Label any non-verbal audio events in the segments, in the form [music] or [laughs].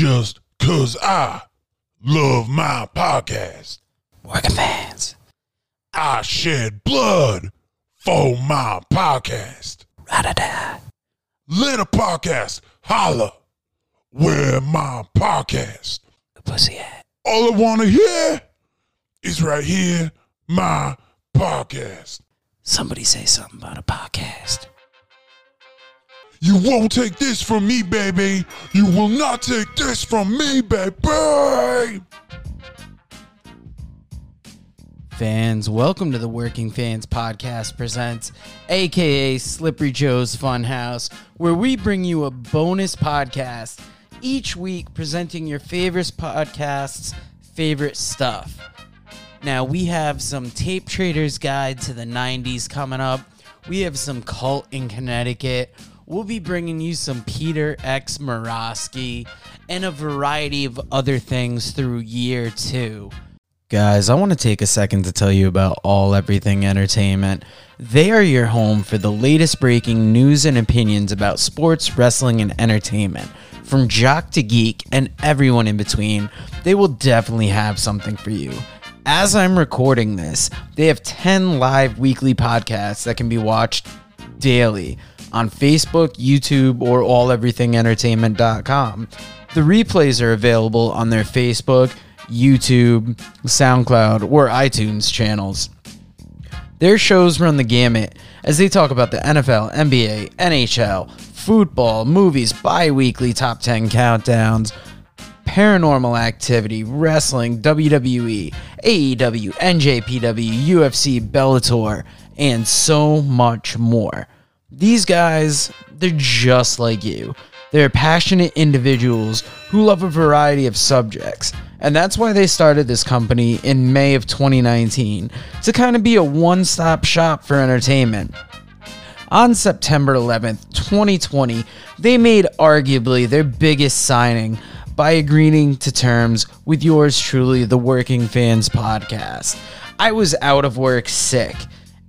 just cause I love my podcast. Working fans. I shed blood for my podcast. Ra-da-da. Let a podcast holla where my podcast. The pussy at. All I want to hear is right here, my podcast. Somebody say something about a podcast. You won't take this from me, baby. You will not take this from me, baby. Fans, welcome to the Working Fans Podcast presents, aka Slippery Joe's Funhouse, where we bring you a bonus podcast each week presenting your favorite podcasts' favorite stuff. Now, we have some Tape Trader's Guide to the 90s coming up. We have some Cult in Connecticut. We'll be bringing you some Peter X. Morosky and a variety of other things through year two. Guys, I want to take a second to tell you about All Everything Entertainment. They are your home for the latest breaking news and opinions about sports, wrestling, and entertainment. From jock to geek and everyone in between, they will definitely have something for you. As I'm recording this, they have 10 live weekly podcasts that can be watched daily on Facebook, YouTube, or alleverythingentertainment.com. The replays are available on their Facebook, YouTube, SoundCloud, or iTunes channels. Their shows run the gamut as they talk about the NFL, NBA, NHL, football, movies, bi weekly top 10 countdowns, paranormal activity, wrestling, WWE, AEW, NJPW, UFC, Bellator, and so much more. These guys, they're just like you. They're passionate individuals who love a variety of subjects. And that's why they started this company in May of 2019 to kind of be a one stop shop for entertainment. On September 11th, 2020, they made arguably their biggest signing by agreeing to terms with yours truly, the Working Fans Podcast. I was out of work sick,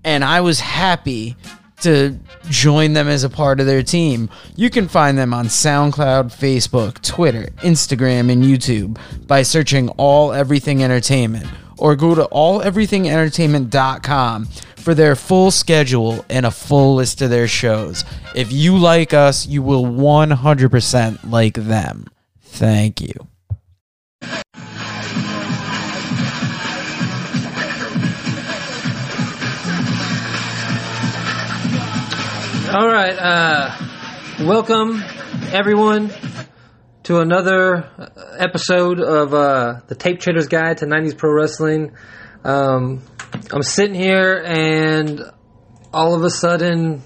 and I was happy to join them as a part of their team. You can find them on SoundCloud, Facebook, Twitter, Instagram, and YouTube by searching All Everything Entertainment or go to alleverythingentertainment.com for their full schedule and a full list of their shows. If you like us, you will 100% like them. Thank you. All right, uh, welcome everyone to another uh, episode of uh, the Tape Trader's Guide to 90s Pro Wrestling. Um, I'm sitting here, and all of a sudden,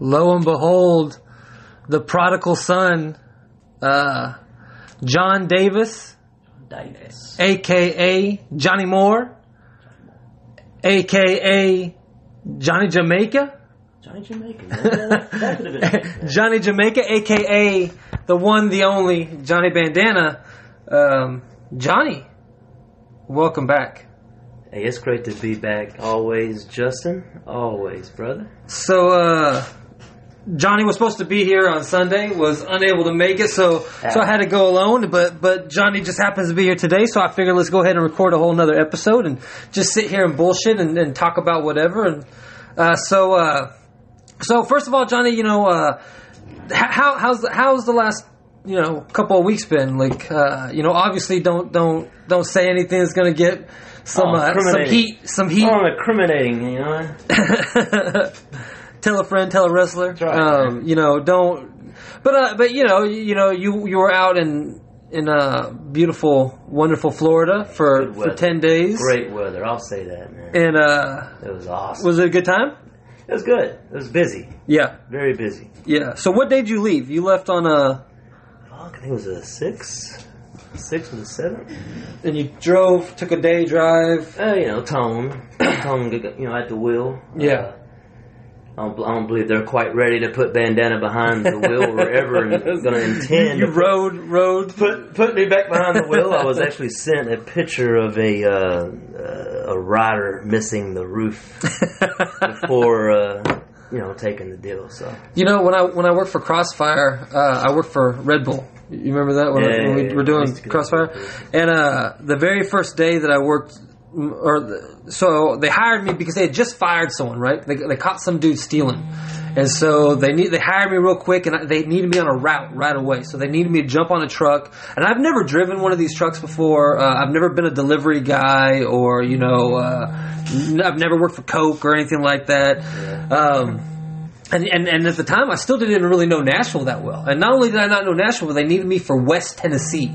lo and behold, the prodigal son, uh, John Davis, Davis. aka Johnny Moore, aka Johnny Jamaica. Johnny Jamaica. That that could have been. [laughs] Johnny Jamaica, aka the one, the only Johnny Bandana. Um, Johnny, welcome back. Hey, it's great to be back. Always, Justin. Always, brother. So, uh, Johnny was supposed to be here on Sunday, was unable to make it, so so I had to go alone. But but Johnny just happens to be here today, so I figured let's go ahead and record a whole nother episode and just sit here and bullshit and, and talk about whatever. And uh, so uh, so first of all, Johnny, you know, uh, how how's the, how's the last you know couple of weeks been? Like uh, you know, obviously don't don't don't say anything that's gonna get some Oh, uh, some heat some heat. Oh, incriminating, you know. [laughs] tell a friend, tell a wrestler. right. Um, you know, don't. But uh, but you know, you know, you you were out in in uh, beautiful, wonderful Florida for for ten days. Great weather. I'll say that, man. And uh, It was awesome. was it a good time? It was good. It was busy. Yeah, Very busy. yeah. So what day did you leave? You left on a Fuck, I think it was a six, six or the seventh. and you drove, took a day drive. Uh, you know, Tone, Tone, you know, at the wheel. Yeah. Uh, I don't, I don't believe they're quite ready to put bandana behind the wheel or ever going to intend. You rode, rode. put put me back behind the wheel. I was actually sent a picture of a uh, uh, a rider missing the roof [laughs] before uh, you know taking the deal. So You know, when I when I worked for Crossfire, uh, I worked for Red Bull, You remember that when, Yeah, when we yeah, were doing used to go Crossfire? And uh, the very first day that I worked, or the, so they hired me because they had just fired someone, right? They, they caught some dude stealing, and so they need they hired me real quick, and I, they needed me on a route right away. So they needed me to jump on a truck, and I've never driven one of these trucks before. Uh, I've never been a delivery guy, or you know, uh, I've never worked for Coke or anything like that. Um, and, and and at the time, I still didn't really know Nashville that well. And not only did I not know Nashville, but they needed me for West Tennessee.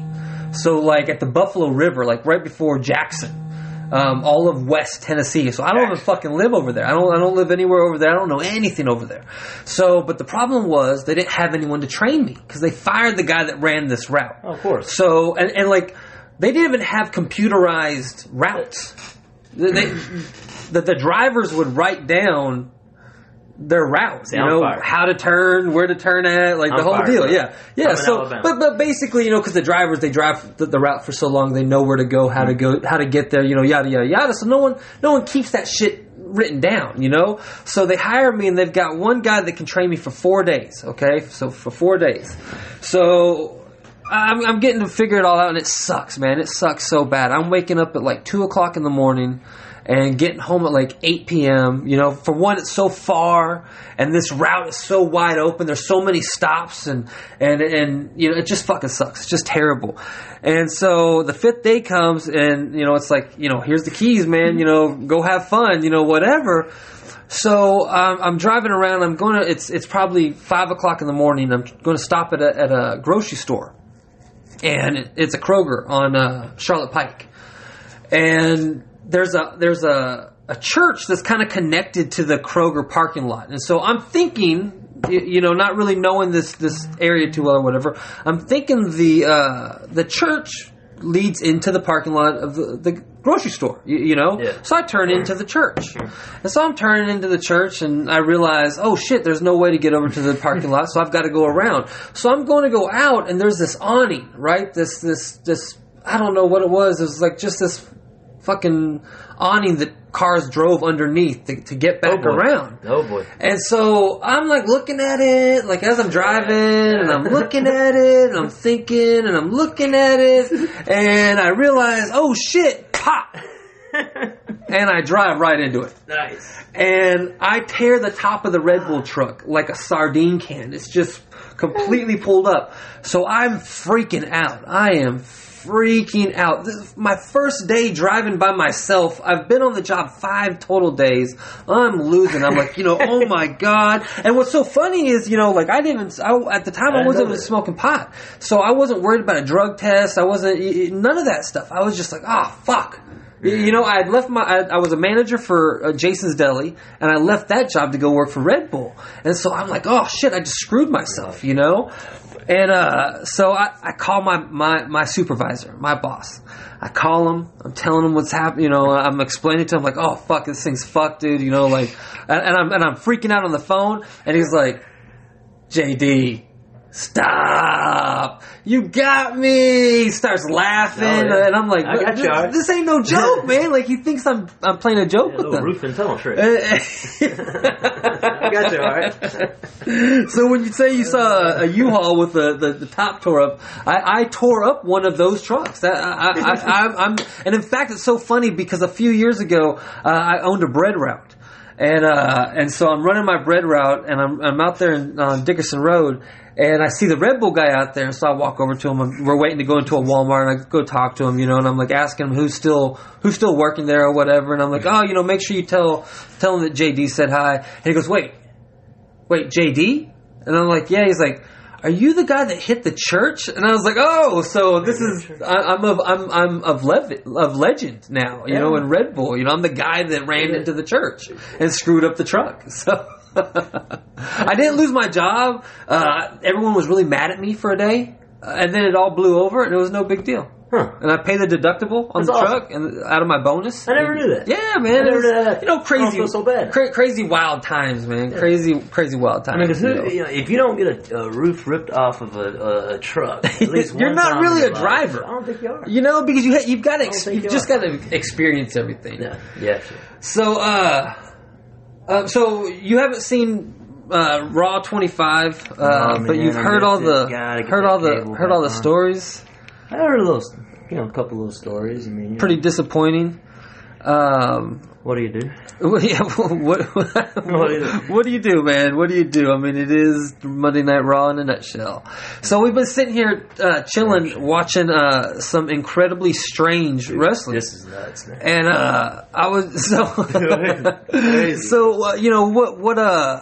So like at the Buffalo River, like right before Jackson, um, all of West Tennessee. So I don't even fucking live over there. I don't I don't live anywhere over there. I don't know anything over there. So, but the problem was they didn't have anyone to train me because they fired the guy that ran this route. Oh, of course. So and, and like they didn't even have computerized routes. They, the, the drivers would write down their routes, you know, fire. how to turn, where to turn at, like the whole fire, deal. bro. Yeah, yeah. So, but but basically, you know, because the drivers they drive the, the route for so long, they know where to go, how to go, how to get there, you know, yada yada yada. So no one no one keeps that shit written down, you know. So they hire me, and they've got one guy that can train me for four days. Okay, so for four days. So I'm, I'm getting to figure it all out, and it sucks, man. It sucks so bad. I'm waking up at like two o'clock in the morning and getting home at like 8 p.m. You know, for one, it's so far, and this route is so wide open. There's so many stops, and and and you know, it just fucking sucks. It's just terrible. And so the fifth day comes, and you know, it's like, you know, here's the keys, man. You know, go have fun. You know, whatever. So um, I'm driving around. I'm going to. It's it's probably five o'clock in the morning. I'm going to stop at a, at a grocery store, and it, it's a Kroger on uh, Charlotte Pike. And there's a there's a a church that's kind of connected to the Kroger parking lot. And so I'm thinking, you know, not really knowing this this area too well or whatever. I'm thinking the uh, the church leads into the parking lot of the, the grocery store. You, you know, Yeah. so I turn into the church, and so I'm turning into the church, and I realize, oh shit, there's no way to get over to the parking lot, so I've got to go around. So I'm going to go out, and there's this awning, right? This this this I don't know what it was. It was like just this fucking awning that cars drove underneath to, to get back oh, boy. around. Oh boy. And so I'm like looking at it, like as I'm driving, and I'm looking at it, and I'm thinking, and I'm looking at it, and I realize, oh shit, pop! And I drive right into it. Nice. And I tear the top of the Red Bull truck like a sardine can. It's just completely pulled up. So I'm freaking out. I am freaking out. This my first day driving by myself. I've been on the job five total days. I'm losing. I'm like, you know, oh [laughs] my god. And what's so funny is, you know, like I didn't. I, at the time, I, I wasn't even smoking pot, so I wasn't worried about a drug test. I wasn't none of that stuff. I was just like, ah, fuck. You know, I had left my. I, I was a manager for uh, Jason's Deli, and I left that job to go work for Red Bull. And so I'm like, oh shit, I just screwed myself, you know. And uh, so I, I call my, my my supervisor, my boss. I call him. I'm telling him what's happening. You know, I'm explaining to him like, oh fuck, this thing's fucked, dude. You know, like, and, and I'm and I'm freaking out on the phone. And he's like, JD, stop. You got me. He starts laughing. Oh, yeah. And I'm like, this, you, all right. this ain't no joke, [laughs] man. Like, he thinks I'm, I'm playing a joke Yeah, a with him. roof and tunnel trick. [laughs] I got you, all right. [laughs] so when you say you saw a, a U-Haul with the, the, the top tore up, I, I tore up one of those trucks. I, I, I, I'm, I'm, and in fact, it's so funny because a few years ago, uh, I owned a bread route. And uh, and so I'm running my bread route, and I'm, I'm out there on Dickerson Road, and I see the Red Bull guy out there. So I walk over to him. I'm, we're waiting to go into a Walmart, and I go talk to him, you know. And I'm like asking him who's still who's still working there or whatever. And I'm like, oh, you know, make sure you tell tell him that JD said hi. And he goes, wait, wait, JD? And I'm like, yeah. He's like, are you the guy that hit the church? And I was like, oh, so this is I, I'm of I'm I'm of lev- of legend now, you know, in Red Bull. You know, I'm the guy that ran into the church and screwed up the truck. [laughs] So. [laughs] I didn't lose my job. Uh, everyone was really mad at me for a day, and then it all blew over, and it was no big deal. Huh. And I pay the deductible on That's the awesome. truck and out of my bonus. I never knew that. Yeah, man. I never knew that. You know, crazy, so bad. cra- crazy wild times, man. Crazy, crazy wild times. I mean, you know. you know, if you don't get a, a roof ripped off of a, a, a truck, at [laughs] least You're not really a life- driver. I don't think you are. You know, because you ha- you've got to ex- you've you just got to experience everything. Yeah, yeah. Sure. So, uh, uh, so you haven't seen uh, Raw 25, uh, Oh, but you've heard all the heard all the heard all the stories. I heard a little, you know, a couple little stories. I mean, Pretty know, disappointing. Um, what do you do? [laughs] Yeah, [laughs] what, what, do you- what do you do, man? What do you do? I mean, it is Monday Night Raw in a nutshell. So we've been sitting here uh, chilling, watching uh, some incredibly strange wrestling. This is nuts, man. And uh, I was [laughs] so so uh, you know what what uh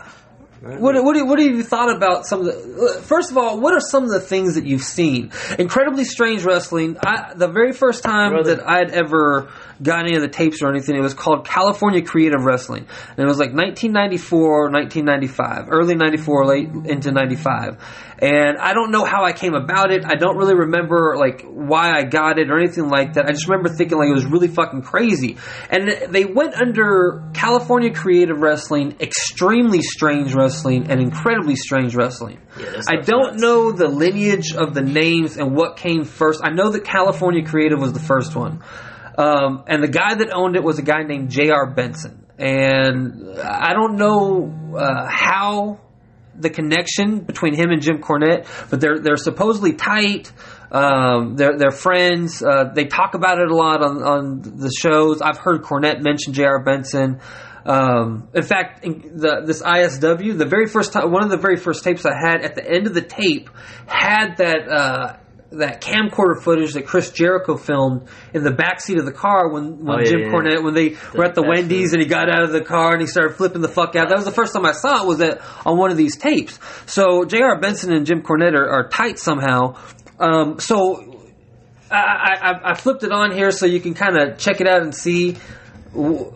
what what what have you thought about some of the? First of all, what are some of the things that you've seen? Incredibly strange wrestling. I, the very first time Brother. that I'd ever got any of the tapes or anything, it was called California Creative Wrestling, and it was like 1994, 1995, early 94, late into 95. And I don't know how I came about it. I don't really remember like why I got it or anything like that. I just remember thinking like it was really fucking crazy. And they went under California Creative Wrestling, Extremely Strange Wrestling, and Incredibly Strange Wrestling. Yeah, I don't nuts. know the lineage of the names and what came first. I know that California Creative was the first one. Um, and the guy that owned it was a guy named J.R. Benson. And I don't know uh, how the connection between him and Jim Cornette, but they're they're supposedly tight. Um, they're they're friends. Uh, they talk about it a lot on on the shows. I've heard Cornette mention J.R. Benson. Um, in fact, in the, this ISW, the very first time, one of the very first tapes I had, at the end of the tape, had that uh, that camcorder footage that Chris Jericho filmed in the backseat of the car when, when Oh, yeah, Jim yeah. Cornette when they were at the Wendy's the- and he got out of the car and he started flipping the fuck out. That was the first time I saw it was that on one of these tapes. So J.R. Benson and Jim Cornette are, are tight somehow. Um, so I, I, I flipped it on here so you can kind of check it out and see wh-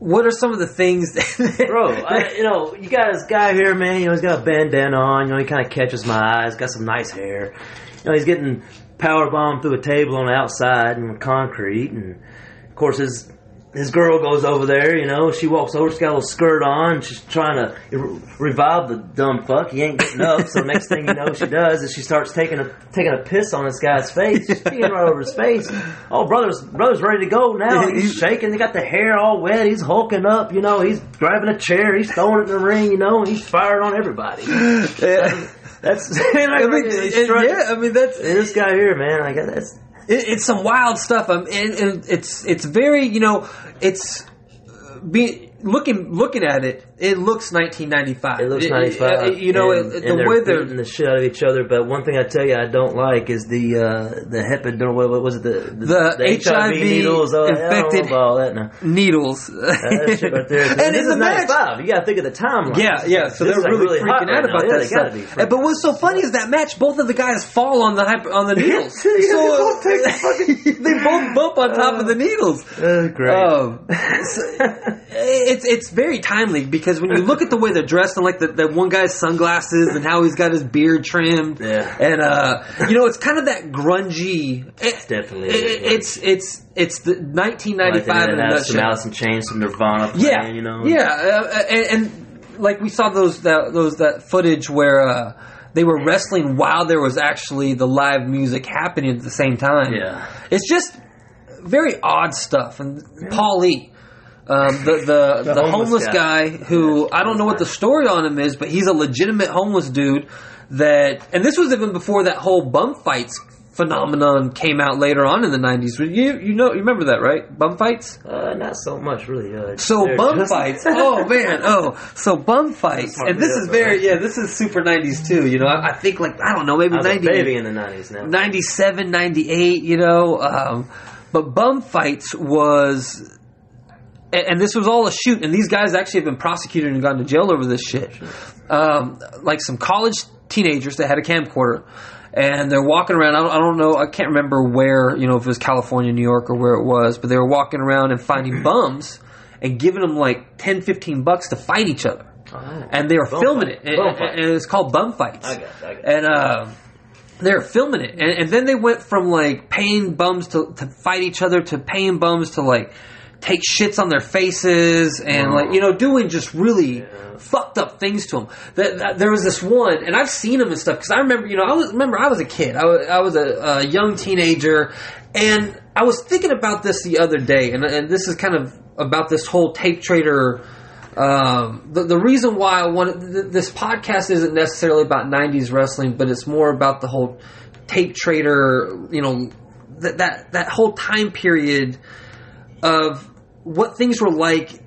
what are some of the things [laughs] that, Bro, I, you know, you got this guy here, man. You know, he's got a bandana on. You know, he kind of catches my eyes. Got some nice hair. You know, he's getting power bombed through a table on the outside and concrete, and of course his his girl goes over there. You know, she walks over. She's got a little skirt on. She's trying to revive the dumb fuck. He ain't getting up. So next thing you know, she does is she starts taking a taking a piss on this guy's face. She's peeing right over his face. Oh, brother's brother's ready to go now. [laughs] He's shaking. He got the hair all wet. He's hulking up. You know, he's grabbing a chair. He's throwing it in the ring. You know, and he's firing on everybody. [laughs] That's [laughs] I mean, yeah, I mean that's this guy here, man. Like that's it, it's some wild stuff. Um, and, and it's it's very you know it's uh, be looking looking at it. It looks 1995. It looks It- 95. uh, you know, and, it, and the way they're beating the shit out of each other. But one thing I tell you, I don't like is the uh, the hepidural. What, what was it? The, The HIV needles. Oh, I don't know infected- about all that now. needles. That shit right there. [laughs] and this in is the match. 95. You got to think of the timeline. Yeah, yeah. So This they're like, really, freaking out now. about Yeah, that stuff. Uh, But what's so funny is that match, both of the guys fall on the hyper, on the [laughs] needles. Yeah, they both take the fucking- [laughs] they both bump on top of the needles. Uh, great. Um, so, it's it's very timely because when you look at the way they're dressed and like the, that one guy's sunglasses and how he's got his beard trimmed, Yeah. and uh, you know it's kind of that grungy. It, definitely it- it's it's it's the 1995 in and a have some. Alice in Chains, some Nirvana playing, Yeah, you know. yeah, uh, and, and like we saw those that those that footage where uh, they were wrestling while there was actually the live music happening at the same time. Yeah. it's just very odd stuff. And Paul Lee. Um, the the, the, The homeless, homeless guy, guy. who I don't know what the story on him is, but he's a legitimate homeless dude. That and this was even before that whole bum fights phenomenon came out later on in the '90s. You you know you remember that right? Bum fights. Uh, not so much, really. Uh, So bum just- fights. [laughs] Oh man. Oh, so bum fights, and this is very yeah. This is super '90s too. You know, I, I think like I don't know, maybe I was a 90, baby in the 90s now. 97, 98, You know, um, but bum fights was. And and this was all a shoot, and these guys actually have been prosecuted and gone to jail over this shit. Um, like some college teenagers that had a camcorder, and they're walking around. I don't, I don't know, I can't remember where, you know, if it was California, New York, or where it was, but they were walking around and finding [clears throat] bums and giving them like 10, 15 bucks to fight each other. And they were filming fight. it, and, and- and it's called bum fights. I it, I it. And uh, they were filming it, and, and then they went from like paying bums to, to fight each other to paying bums to like take shits on their faces and like you know doing just really fucked up things to them. That, that- there was this one, and I've seen them and stuff because I remember you know I was remember I was a kid, I was, I was a, a young teenager, and I was thinking about this the other day, and, and this is kind of about this whole tape trader Um, the, the reason why I wanted th- this podcast isn't necessarily about 90s wrestling, but it's more about the whole tape trader, you know, that, that, that whole time period of what things were like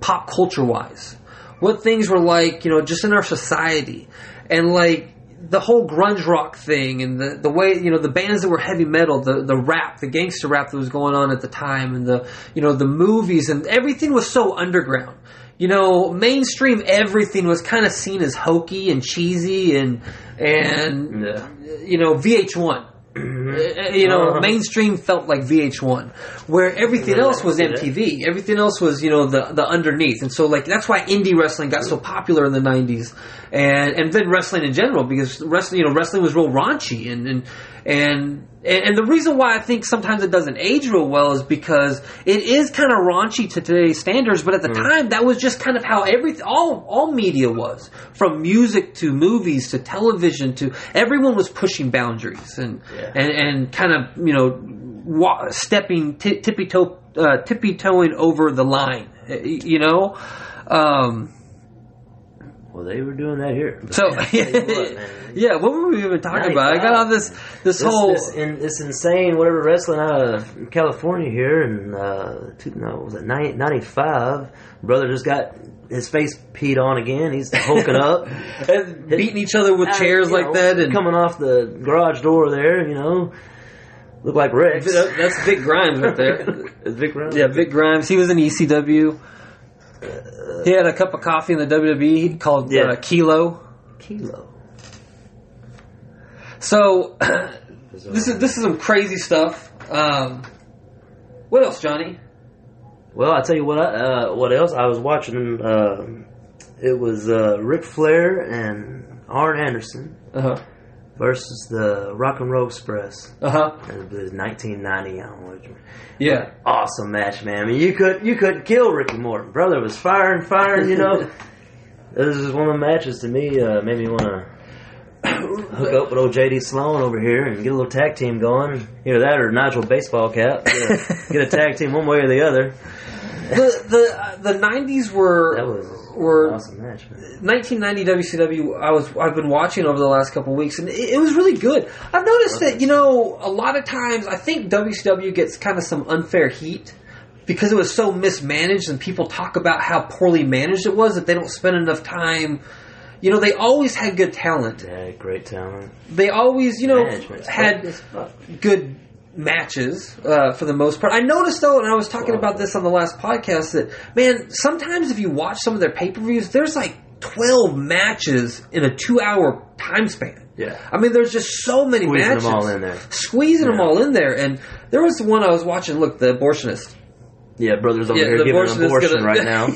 pop culture wise, what things were like, you know, just in our society. And like, the whole grunge rock thing and the, the way you know the bands that were heavy metal the the rap the gangster rap that was going on at the time and the you know the movies and everything was so underground you know mainstream everything was kind of seen as hokey and cheesy and and Yeah. you know VH1 Uh, you know Uh-huh. mainstream felt like VH1 where everything else was. MTV everything else was you know the the underneath. And so like that's why indie wrestling got so popular in the 90s and and then wrestling in general because wrestling you know wrestling was real raunchy and and and and the reason why I think sometimes it doesn't age real well is because it is kind of raunchy to today's standards, but at the time that was just kind of how every all all media was, from music to movies to television to everyone was pushing boundaries and Yeah. and and kind of you know wa- stepping t- tippy toe uh, tippy toeing over the line, you know. Um, Well, they were doing that here. so [laughs] what, [laughs] yeah, what were we even talking about? I got on this this This, whole this, in, this insane whatever wrestling out of California here in uh, two, no, was it 90, 95? Brother just got his face peed on again. He's hulking up, [laughs] and beating each other with And, chairs like know, that, and coming off the garage door there. You know, look like Rex. that's Vic Grimes right there. [laughs] Is Vic Grimes? Yeah, Vic Grimes. He was in ECW. He had a cup of coffee in the WWE called Yeah. uh, Kilo. Kilo. So [clears throat] this is this is some crazy stuff. Um, what else, Johnny? Well, I tell you what. I, uh, what else? I was watching. Uh, it was uh, Ric Flair and Arn Anderson Uh huh. versus the Rock and Roll Express. Uh huh. It was 1990. I don't know Yeah. Awesome match, man. I mean, you could you couldn't kill Ricky Morton. Brother was firing, firing. You know, [laughs] this is one of the matches to me. Uh, made me want to [coughs] hook up with old JD Sloan over here and get a little tag team going. Either that or Nigel baseball cap. Get a, [laughs] get a tag team one way or the other. The the the nineties were That was were awesome match, man. 1990 WCW. I was I've been watching over the last couple weeks, and it, it was really good. I've noticed that you know a lot of times I think WCW gets kind of some unfair heat because it was so mismanaged, and people talk about how poorly managed it was that they don't spend enough time. You know, they always had good talent. Yeah, great talent. They always, you know, Management's had fuck as fuck. good matches uh, for the most part. I noticed though, and I was talking about this on the last podcast, that man, sometimes if you watch some of their pay per views, there's like twelve matches in a two hour time span. Yeah. I mean, there's just so many Squeezing matches, them all in there. squeezing them all in there. And there was one I was watching. Look, the abortionist. Yeah, brother's over Yeah, here giving an abortion gonna- right [laughs] now.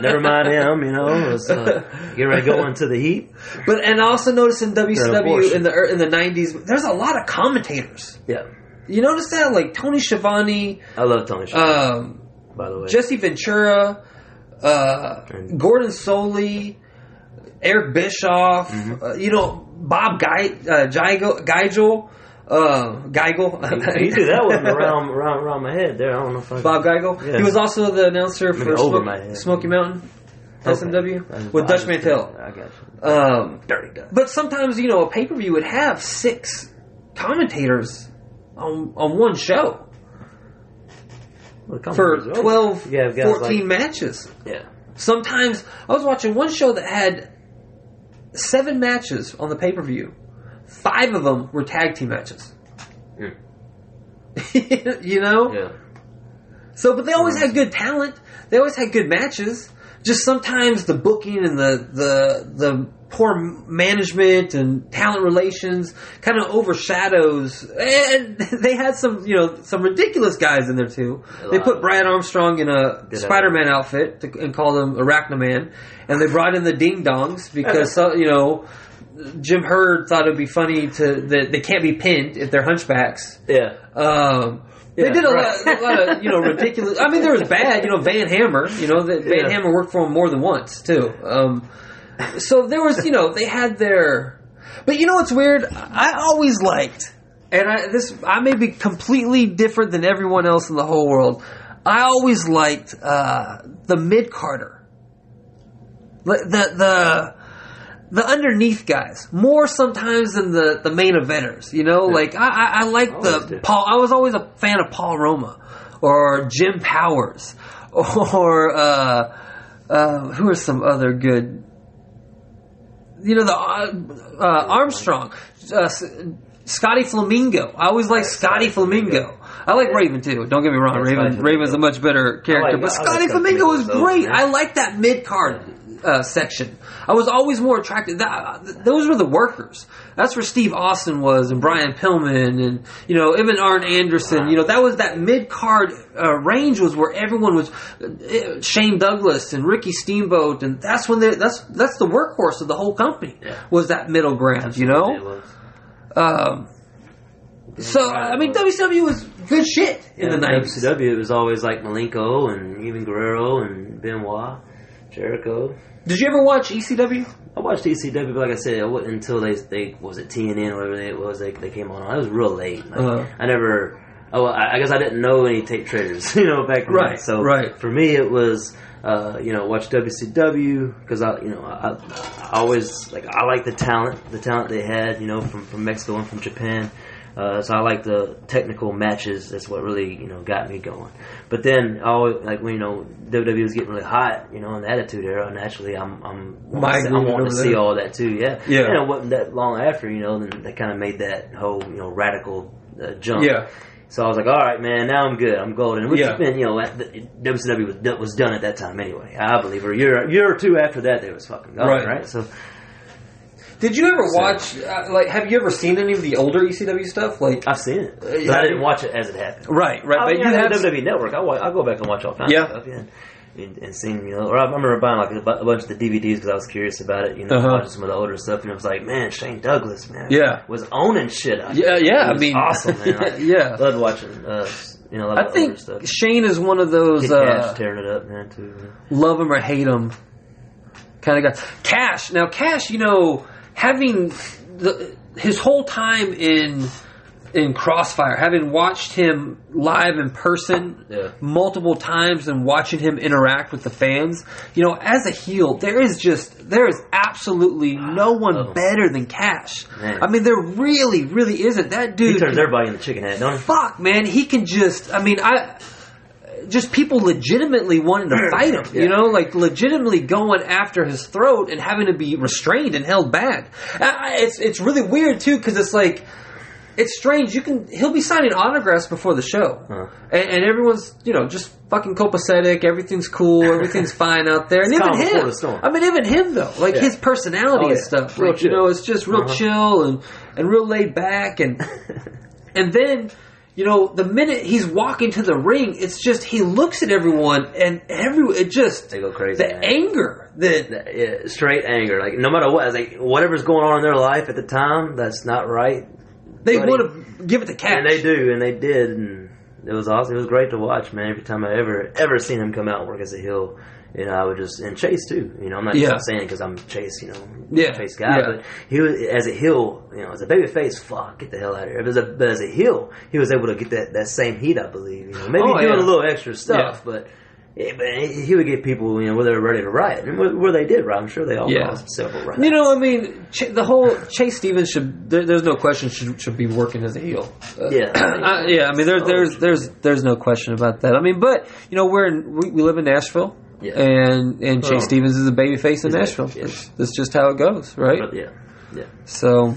Never mind him, you know. Let's uh, get ready to go into the heat. But and I also noticed in WCW in the in the '90s, there's a lot of commentators. Yeah, You notice that, like Tony Schiavone, I love Tony. Schiavone, um, by the way, Jesse Ventura, uh, And- Gordon Solie, Eric Bischoff, Mm-hmm. uh, you know, Bob Guy, uh, Geigel, uh, Geigel. you threw that one around, around around my head there. I don't know if I. Bob Geigel. Yeah. He was also the announcer for over Smoke- my head. Smoky Mountain, Okay. SMW, with Dutch Mantell. I got you. Um, Dirty Dutch. but sometimes, you know, a pay per view would have six commentators on, on one show Well, for on, 12, You have guys 14 like- matches. Yeah. Sometimes I was watching one show that had seven matches on the pay per view. Five of them were tag team matches. [laughs] you know? Yeah. So, but they always had good talent. They always had good matches. Just sometimes the booking and the the the poor management and talent relations kind of overshadows. And [laughs] they had some, you know, some ridiculous guys in there too. They put Brad Armstrong in a Spider-Man outfit to, and called him Arachnaman, and they brought in the Ding Dongs because [laughs] so, you know. Jim Herd thought it'd be funny to that they can't be pinned if they're hunchbacks. Yeah. Um, they Yeah, did a, right. lot, a lot of you know ridiculous. I mean, there was bad. You know, Van Hammer. You know, that Van Yeah. Hammer worked for him more than once too. Um, so there was, you know, they had their. But you know what's weird? I always liked, and I this I may be completely different than everyone else in the whole world. I always liked uh, the mid carder the the the, underneath guys more sometimes than the, the main eventers. You know, like I, I, I like the did. Paul. I was always a fan of Paul Roma or Jim Powers [laughs] or uh, uh, who are some other good. You know the uh, uh, Armstrong, uh, Scotty Flamingo. I always like Scotty Flamingo. I like Raven too. Don't get me wrong. Yeah, Raven Raven's a much better character, but Scotty Flamingo was great. yeah. I like that mid card uh, section. I was always more attracted. That, those were the workers. That's where Steve Austin was, and Brian Pillman, and you know even Arn Anderson. You know that was that mid card uh, range was where everyone was. Uh, Shane Douglas and Ricky Steamboat, and that's when they, that's that's the workhorse of the whole company. Yeah. Was that middle ground? You know. Um, so I mean, WCW was good shit in the nineties. WCW, it was always like Malenko and even Guerrero and Benoit, Jericho. Did you ever watch ECW? I watched ECW, but like I said, I wasn't until they they was it TNN or whatever it was they they came on. I was real late. Like, Uh-huh. I never. Oh, I I guess I didn't know any tape traders, [laughs] you know, back then. Right, So right. for me, it was. Uh, you know, watch WCW because I, you know, I, I always like I like the talent, the talent they had, you know, from from Mexico and from Japan. Uh, so I like the technical matches. That's what really you know got me going. But then I always like when you know WWE was getting really hot, you know, in the Attitude Era. Naturally, I'm I'm I'm wanting to see all that too. Yeah, Yeah. And it wasn't that long after, you know, then they kind of made that whole you know radical uh, jump. Yeah. So I was like, all right, man, now I'm good. I'm golden. Which Yeah. has been, you know, at the, WCW was, done- was done at that time anyway. I believe, or a year, a year or two after that, they was fucking gone, Right. right? So Did you ever watch? Uh, like, have you ever seen any of the older ECW stuff? Like, I've seen it, but. I didn't watch it as it happened. right, right. I but mean, you I have have WWE Network. I wa- I go back and watch all kinds Yeah. of stuff, yeah. And, and seen, you know, or I remember buying like a, a bunch of the DVDs because I was curious about it. You know, Uh-huh. watching some of the older stuff, and it was like, man, Shane Douglas, man, Yeah. was owning shit. out Yeah, there. yeah, He I mean- awesome, man. [laughs] I Yeah. loved watching. Uh, you know, a lot I of think older stuff. Shane is one of those Kid Kash uh, tearing it up, man, too. man. love him or hate him kind of guy. Kash. Now, Kash, you know, having the, his whole time in in Crossfire, having watched him live in person Yeah. multiple times and watching him interact with the fans, you know, as a heel, there is just there is absolutely no one Oh. better than Kash. Man. I mean, there really, really isn't. That dude He turns everybody in the chicken head, don't he? fuck, man, he can just. I mean, I just people legitimately wanting to [clears throat] fight him. You know, like legitimately going after his throat and having to be restrained and held back. It's it's really weird too because it's like. It's strange. You can he'll be signing autographs before the show, Huh. and, and everyone's you know just fucking copacetic. Everything's cool. [laughs] Everything's fine out there. And It's even him. I mean, even him though, like Yeah. his personality Oh, and yeah. stuff. Real Like you know, it's just real Uh-huh. chill and and real laid back and [laughs] and then, you know, the minute he's walking to the ring, it's just he looks at everyone and every it just They go crazy. the man. anger the, That- yeah, straight anger. Like no matter what, like whatever's going on in their life at the time, that's not right. they want to give it to Kash. And they do, and they did, and it was awesome. It was great to watch, man. Every time I ever ever seen him come out and work as a heel, you know, I would just and Chase too. You know, I'm not Yeah. just saying because I'm Chase, you know, Yeah, Chase guy, yeah. but he was as a heel, you know, as a baby face, fuck, get the hell out of here. But as a, but as a heel, he was able to get that, that same heat, I believe. You know, maybe Oh, doing yeah. a little extra stuff, but. Yeah, but he would get people, you know, where they were ready to riot, and where, where they did riot. I'm sure they all Yeah. caused several riots. You know, I mean, Ch- the whole Chase Stevens should. There, there's no question should should be working as a heel. Uh, Yeah. [clears throat] I, yeah. I mean, there, there's there's there's no question about that. I mean, but you know, we're in we, we live in Nashville, Yeah. and and Chase. Stevens is a baby face in Nashville. yeah. That's, that's just how it goes, right? But yeah, yeah. So.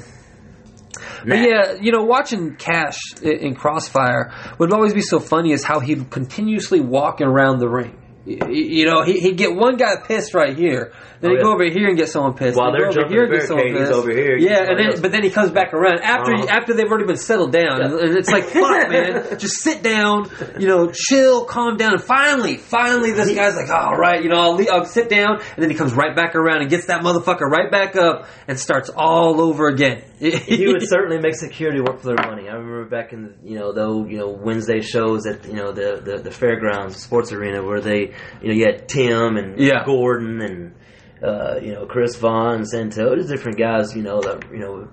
But yeah, you know, watching Kash in Crossfire would always be so funny is how he'd continuously walk around the ring. You know, he- he'd get one guy pissed right here, then Oh, he'd go over here and get someone pissed. While they're jumping here the get someone he's pissed. over here, Yeah, and then somebody but then he comes back around after Uh-huh. after they've already been settled down, and, and it's like fuck, [laughs] man, just sit down, you know, chill, calm down, and finally, finally, this guy's like, all right, you know, I'll, le- I'll sit down, and then he comes right back around and gets that motherfucker right back up and starts all over again. he would [laughs] certainly make security work for their money. I remember back in the, you know though you know Wednesday shows at you know the the, the fairgrounds sports arena where they you know you had Tim and Yeah. Gordon and uh, you know Chris Vaughn and Santo, there's different guys you know that you know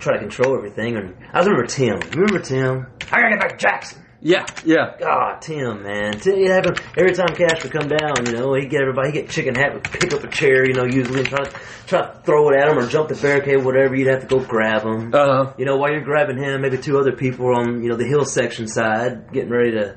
try to control everything. And I remember Tim. Remember Tim? I gotta get back to Jackson. Yeah, yeah. God, Tim, man. Tim, it happened every time Kash would come down. You know, he'd get everybody, he'd get Chicken Hat would pick up a chair. You know, usually and try to try to throw it at him or jump the barricade, whatever. You'd have to go grab him. Uh huh. you know, while you're grabbing him, maybe two other people on you know the hill section side, getting ready to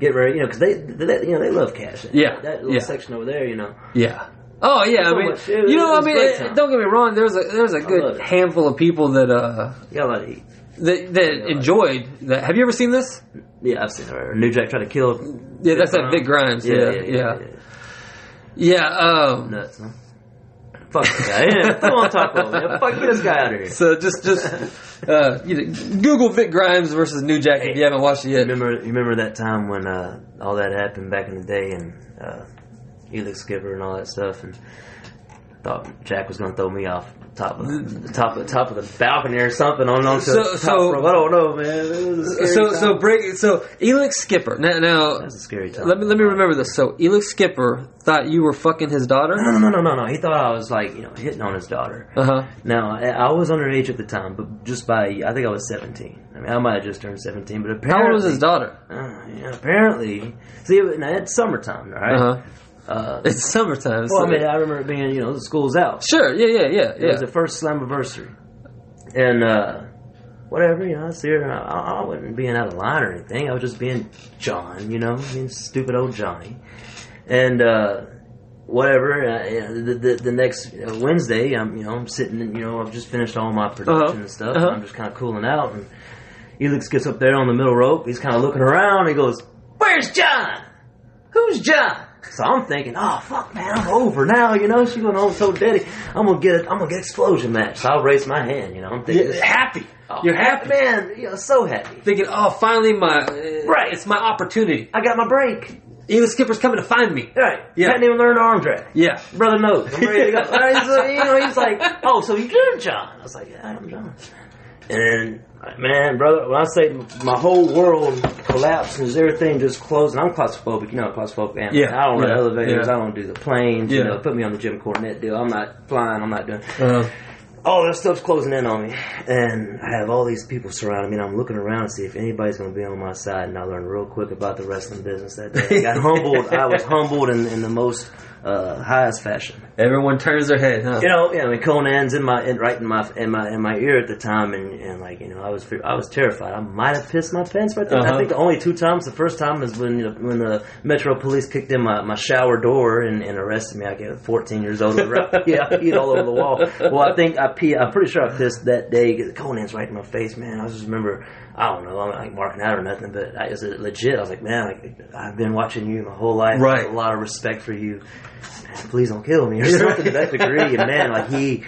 get ready. You know, because they, they, you know, they love Kash. Yeah, that little yeah. section over there. You know, Yeah. Oh yeah, I mean, much. It- you know, I mean, it- don't get me wrong. There's a there's a good handful of people that uh you got a lot to eat. that, that enjoyed that. Have you ever seen this? Yeah, I've seen it. New Jack try to kill. Yeah, that's that Vic Grimes. Yeah, yeah, yeah. um, Nuts, huh? Fuck this guy. Yeah, come on, talk about man. Fuck, this guy out of here. So just just [laughs] uh, you know, Google Vic Grimes versus New Jack if you haven't watched it yet. remember, you remember that time when uh, all that happened back in the day, and uh, Elix Skipper and all that stuff, and thought Jack was going to throw me off top of the top of top of the balcony or something on onto So- the so- rope. I don't know, man. It was a scary So time. so break so Elix Skipper. Now now That's a scary time. let me let me remember this. So Elix Skipper thought you were fucking his daughter. No, no, no, no, no. He thought I was like, you know, hitting on his daughter. Uh huh. Now, I I was underage at the time, but just by, I think I was 17. I mean, I might have just turned 17, but apparently. How old was his daughter? Uh, yeah, apparently. See, now, it's summertime, right? Uh huh. Uh, It's summertime. well, so- I mean, I remember it being, you know, the school's out. sure. Yeah. Yeah. Yeah. It was the first Slammiversary. And, uh, whatever, you know, I see her, I, I wasn't being out of line or anything. I was just being John, you know, being stupid old Johnny. And, uh, whatever, uh, you know, the, the, the next Wednesday, I'm, you know, I'm sitting, and, you know, I've just finished all my production Uh-huh. and stuff. Uh-huh. And I'm just kind of cooling out. And Elix gets up there on the middle rope. He's kind of looking around. He goes, Where's John? Who's John? So I'm thinking, oh fuck, man, I'm over now. You know, she going home so daddy. I'm gonna get, I'm gonna get explosion match. So I'll raise my hand. You know, I'm thinking, Yeah, happy. oh, You're happy. man. You know, so happy. Thinking, oh, finally my uh, Right. It's my opportunity. I got my break. Elix Skipper's coming to find me. Right. Yeah. Hadn't even learned arm drag. Yeah. Brother knows. I'm ready to go. [laughs] Right, so, you know, he's like, oh, so you're John. I was like, yeah, I'm John. And man, brother, when I say my whole world collapses, everything just closed. And I'm claustrophobic, you know, claustrophobic. am. Yeah, I don't run yeah, elevators. yeah. I don't do the planes. Yeah. You know, put me on the Jim Cornette deal. I'm not flying. I'm not doing. Uh, All that stuff's closing in on me, and I have all these people surrounding me. And I'm looking around to see if anybody's going to be on my side. And I learned real quick about the wrestling business that day. I got [laughs] humbled. I was humbled in, in the most uh, highest fashion. Everyone turns their head, huh? You know, yeah. I mean, Konnan's in my in, right in my in my in my ear at the time, and, and like you know, I was I was terrified. I might have pissed my pants right there. Uh-huh. I think the only two times. The first time is when you know, when the Metro Police kicked in my, my shower door and, and arrested me. I get 14 years old. [laughs] yeah, I peed all over the wall. Well, I think I pee. I'm pretty sure I pissed that day. Konnan's right in my face, man. I just remember. I don't know. I'm not like marking out or nothing, but I, it was legit. I was like, man, like, I've been watching you my whole life. I Right. have a lot of respect for you man, please don't kill me or something to that degree. And [laughs] man, like he,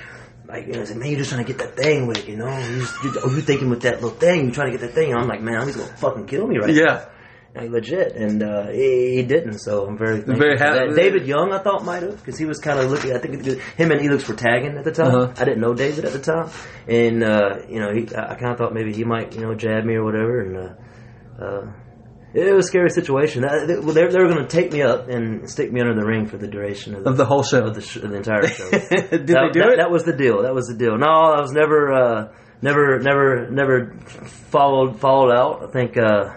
like you know, said, man, you're just trying to get that thing with, you know, you, you, oh, you thinking with that little thing, you're trying to get that thing. And I'm like, man, he's gonna fucking kill me right Yeah. now. Like legit, and uh, he, he didn't. So I'm very thankful Very happy David Young, I thought might have because he was kind of looking. I think him and Elix were tagging at the time. Uh-huh. I didn't know David at the time, and uh, you know, he, I kind of thought maybe he might, you know, jab me or whatever, and. Uh, uh, it was a scary situation. Uh, they, well, they, they were going to take me up and stick me under the ring for the duration of the, Of the whole show. of the, sh- of the entire show. [laughs] Did that, they do that, it? That was the deal. That was the deal. No, I was never, uh, never, never, never followed followed out. I think, uh,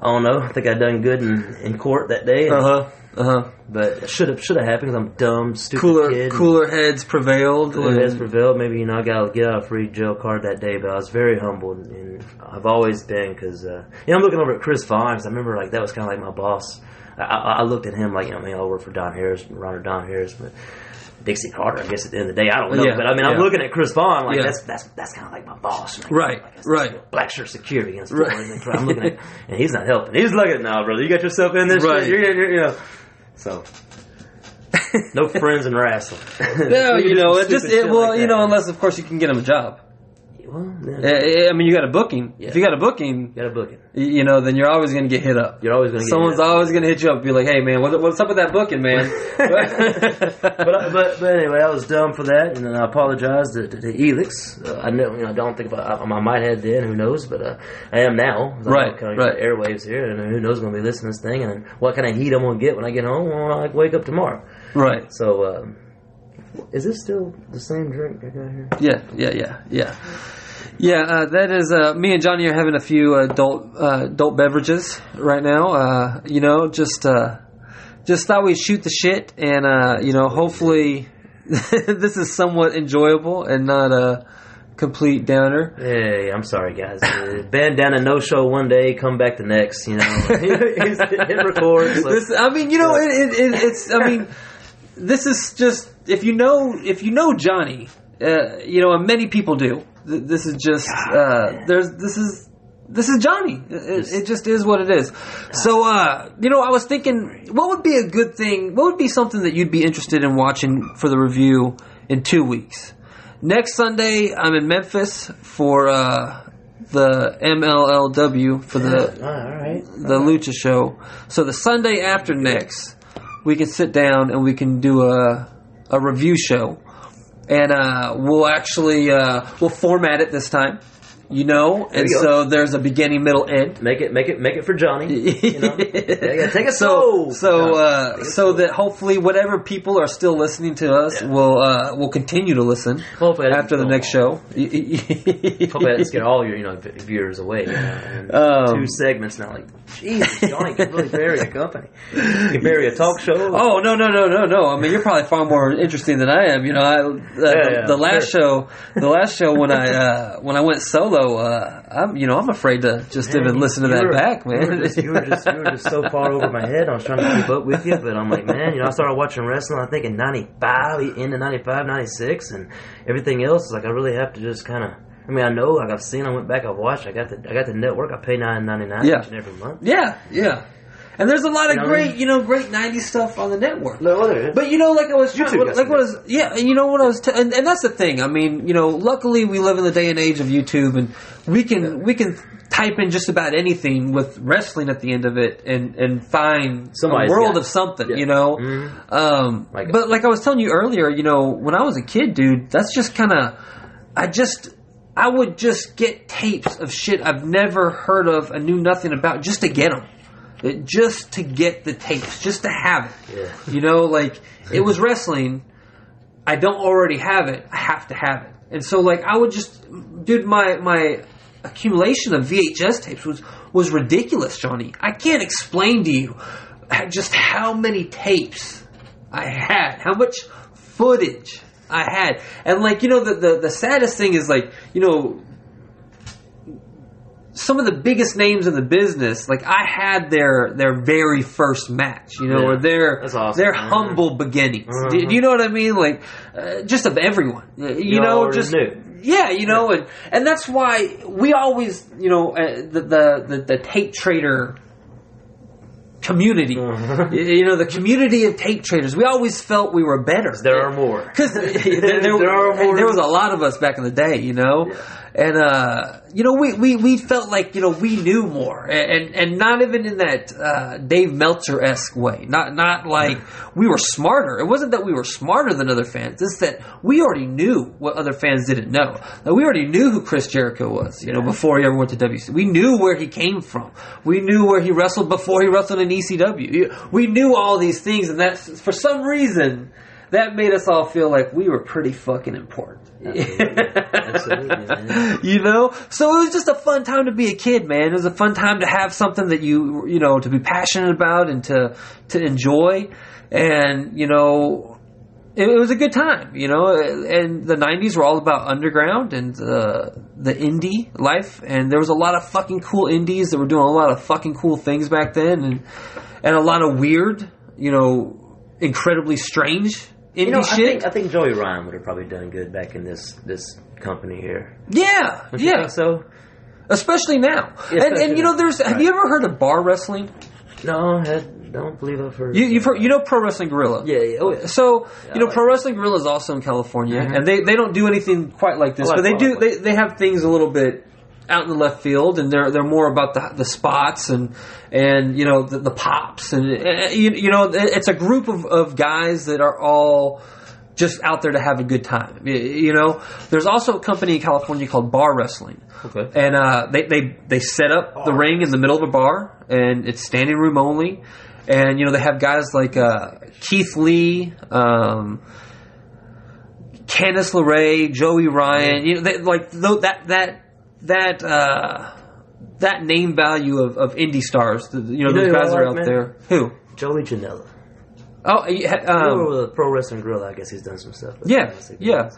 I don't know. I think I done good in, in court that day. Uh huh. Uh huh. But should have should have happened because I'm dumb, stupid Cooler kid. cooler heads prevailed. Cooler heads prevailed. Maybe you know I got to get out a free jail card that day, but I was very humbled, and I've always been because uh, you know I'm looking over at Chris 'cause I remember like that was kind of like my boss. I, I, looked at him like you know I mean I work for Don Harris, Ronald Don Harris, but Dixie Carter. I guess at the end of the day I don't know, Yeah, but I mean I'm looking at Chris Vaughn like Yeah. that's that's that's kind of like my boss, Like, Right, like, that's- right. that's Black shirt security against Right. I'm looking at, [laughs] and he's not helping. He's looking now, brother. You got yourself in this, Right. You're, you're, you know. So, no [laughs] friends in wrestling. No, [laughs] you know, it just it, well, like you know, unless of course you can get him a job. Well, yeah, Uh, I mean, you got a booking. If you got a booking, you gotta book it. y- you know, then you're always going to get hit up. You're always gonna Someone's hit up. always going to hit you up, and be like, "Hey, man, what, what's up with that booking, man?" [laughs] [laughs] but, but but anyway, I was dumb for that, and then I apologized to, to, to Elix. Uh, I know, you know, I don't think I, I might have then, who knows? But uh, I am now. Right, kind of right. Airwaves here, and who knows going to be listening to this thing, and what kind of heat I'm going to get when I get home when I wake up tomorrow. right. So, um, Is this still the same drink I got here? Yeah, yeah, yeah, yeah. Yeah, uh, that is. Uh, me and Johnny are having a few adult uh, adult beverages right now. Uh, you know, just uh, just thought we'd shoot the shit, and uh, you know, hopefully, [laughs] this is somewhat enjoyable and not a complete downer. Hey, I'm sorry, guys. Uh, bandana no show one day, come back the next. You know, [laughs] it records. so- This, I mean, you know, it, it, it, it's. I mean, this is just if you know if you know Johnny, uh, you know, and many people do. th- This is just uh, there's this is this is Johnny. It, it just is what it is. So, uh, you know, I was thinking, what would be a good thing? What would be something that you'd be interested in watching for the review in two weeks? Next Sunday, I'm in Memphis for uh, the MLLW for the all right. the Lucha show. So the Sunday after next, we can sit down and we can do a a review show, and uh, we'll actually uh, we'll format it this time, you know. And you so there's a beginning, middle, end. Make it, make it, make it for Johnny. You know, [laughs] Yeah, take it so slow. so uh, so that hopefully whatever people are still listening to us Yeah. will uh, will continue to listen Hopefully after the next show. Hopefully I didn't all your you know viewers away. You know, Um, two segments now. Like, Jesus, Johnny can really bury a company. He can bury a talk show. Oh no no no no no! I mean, you're probably far more interesting than I am. You know, I, uh, the, yeah, the last sure. show, the last show when I uh, when I went solo, uh, I'm you know I'm afraid to just Man, even listen to that were- back, You were, man. just, you, were just, you were just so far over my head. I was trying to keep up with you, but I'm like, man, you know, I started watching wrestling, I think in 95, into 95, 96, and everything else, like, I really have to just kind of. I mean, I know, like I've seen, I went back, I've watched, I got the, I got the network, I pay nine ninety nine Yeah. each and every month. yeah, yeah. And there's a lot of You know what I great, mean? you know, great '90s stuff on the network. No, other But you know, like I was trying, YouTube like what I was, yeah, and you know what I was, t- and, and that's the thing. I mean, you know, luckily we live in the day and age of YouTube, and we can we can type in just about anything with wrestling at the end of it, and and find Somebody's a world of something, Yeah. you know. Mhm. Um, Like- but like I was telling you earlier, you know, when I was a kid, dude, that's just kind of, I just. I would just get tapes of shit I've never heard of and knew nothing about just to get them. It, just to get the tapes, just to have it. Yeah. You know, like it was [laughs] wrestling. I don't already have it. I have to have it. And so, like, I would just, dude, my my accumulation of VHS tapes was was ridiculous, Johnny. I can't explain to you just how many tapes I had, how much footage I had, and like, you know, the the, the saddest thing is like, you know, some of the biggest names in the business, like I had their their very first match, you know, Yeah. or their awesome. their Mhm. humble beginnings. Do, Mhm. do you know what I mean? Like, uh, just of everyone, Uh, you, You know, just yeah, you know, and and that's why we always, you know, uh, the, the the the tape trader community, Mhm. you know, the community of tape traders. We always felt we were better. There are more. [laughs] Because [laughs] there, there, There are more- there was a lot of us back in the day, you know, and uh, you know we, we, we felt like you know we knew more, and and not even in that uh, Dave Meltzer esque way. Not not like we were smarter. It wasn't that we were smarter than other fans. It's that we already knew what other fans didn't know. That we already knew who Chris Jericho was, you know, before he ever went to WC. We knew where he came from. We knew where he wrestled before he wrestled in ECW. We knew all these things, and that's for some reason that made us all feel like we were pretty fucking important. Absolutely, [laughs] you know? So it was just a fun time to be a kid, man. It was a fun time to have something that you, you know, to be passionate about and to, to enjoy. And, you know, it, it was a good time, you know, and the 90s were all about underground and uh, the indie life. And there was a lot of fucking cool indies that were doing a lot of fucking cool things back then and, and a lot of weird, you know, incredibly strange You know, I think, I think Joey Ryan would have probably done good back in this this company here. yeah, Don't yeah. so? especially now. Yeah, and, and you know, there's. Have you ever heard of bar wrestling? No, I don't believe I've heard. You, you've heard, you know, Pro Wrestling Guerrilla. Yeah, yeah. Oh, yeah. So you know, like Pro Wrestling Guerrilla is also in California, Mhm. and they, they don't do anything quite like this, like but they do. They, they have things a little bit out in the left field, and they're they're more about the the spots and and you know the, the pops and uh, you, you know it's a group of, of guys that are all just out there to have a good time. You know, there's also a company in California called Bar Wrestling. Okay. And uh, they, they they set up the ring in the middle of a bar, and it's standing room only. And you know they have guys like uh, Keith Lee, um, Candice LeRae, Joey Ryan, you know, they, like tho- that that that uh, that name value of, of indie stars. the- You know, You know those who guys are out man? there. Who? Joey Janela. Oh, yeah, um, Over with Pro Wrestling Grill, I guess he's done some stuff. yeah, yeah.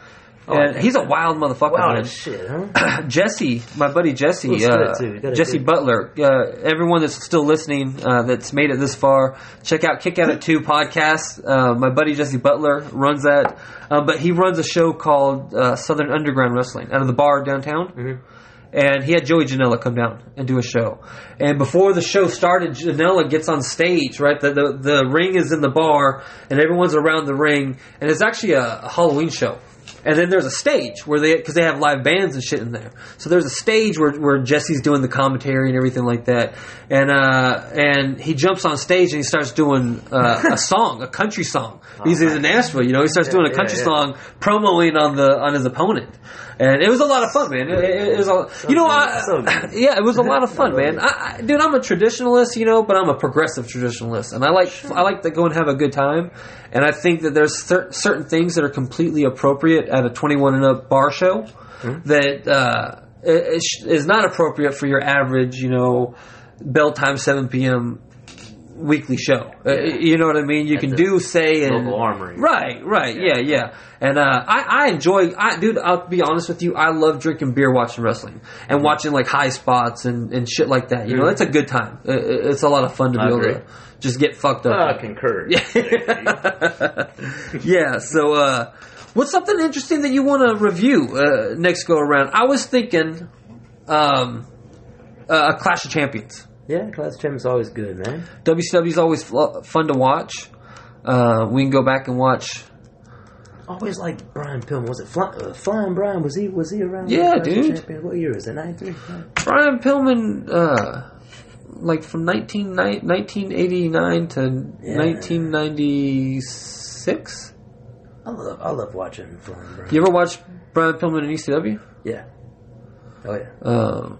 Oh, and he's a wild motherfucker. Wow, man. that shit, huh? [coughs] Jesse, my buddy Jesse, Looks uh, good, too. You gotta Jesse Butler. Uh, everyone that's still listening, uh, that's made it this far, check out Kick Out at Two podcast. Uh, my buddy Jesse Butler runs that, uh, but he runs a show called uh, Southern Underground Wrestling out of the bar downtown. Mm-hmm. And he had Joey Janela come down and do a show. And before the show started, Janela gets on stage, right? The, the, the ring is in the bar, and everyone's around the ring. And it's actually a, a Halloween show. And then there's a stage where they, because they have live bands and shit in there. So there's a stage where, where Jesse's doing the commentary and everything like that. And, uh, and he jumps on stage and he starts doing, uh, a [laughs] song, a country song. He's, he's in Nashville, you know, he starts doing a yeah, country yeah. song promoing on the, on his opponent. And it was a lot of fun, man. It, it, it was a, you know, I, So [laughs] yeah, it was a lot of fun, man. I, I, dude, I'm a traditionalist, you know, but I'm a progressive traditionalist, and I like I like to go and have a good time. And I think that there's cer- certain things that are completely appropriate at a 21 and up bar show that uh, is not appropriate for your average, you know, bell time 7 p.m. weekly show. Uh, you know what I mean? You can do say and local armory. Right, right, yeah, yeah. And uh, I, I enjoy, I, dude. I'll be honest with you. I love drinking beer, watching wrestling, and watching like high spots and, and shit like that. You know, it's a good time. It- it- it's a lot of fun to I be able to just get fucked up. I concur. [laughs] yeah. So, uh, what's something interesting that you want to review uh, next go around? I was thinking, um, uh, a Clash of Champions. Yeah, Clash of Champions is always good, man. WCW is always fun to watch. Uh, we can go back and watch. Always like Brian Pillman. Was it Fly, uh, Flying Brian? Was he was he around? Yeah, dude. Champions? What year is it? Ninety three. Brian Pillman, uh, like from 19, 1989 to Yeah. 1996. I love I love watching Flying Brian. You ever watch Brian Pillman in ECW? Yeah. Oh yeah. Um,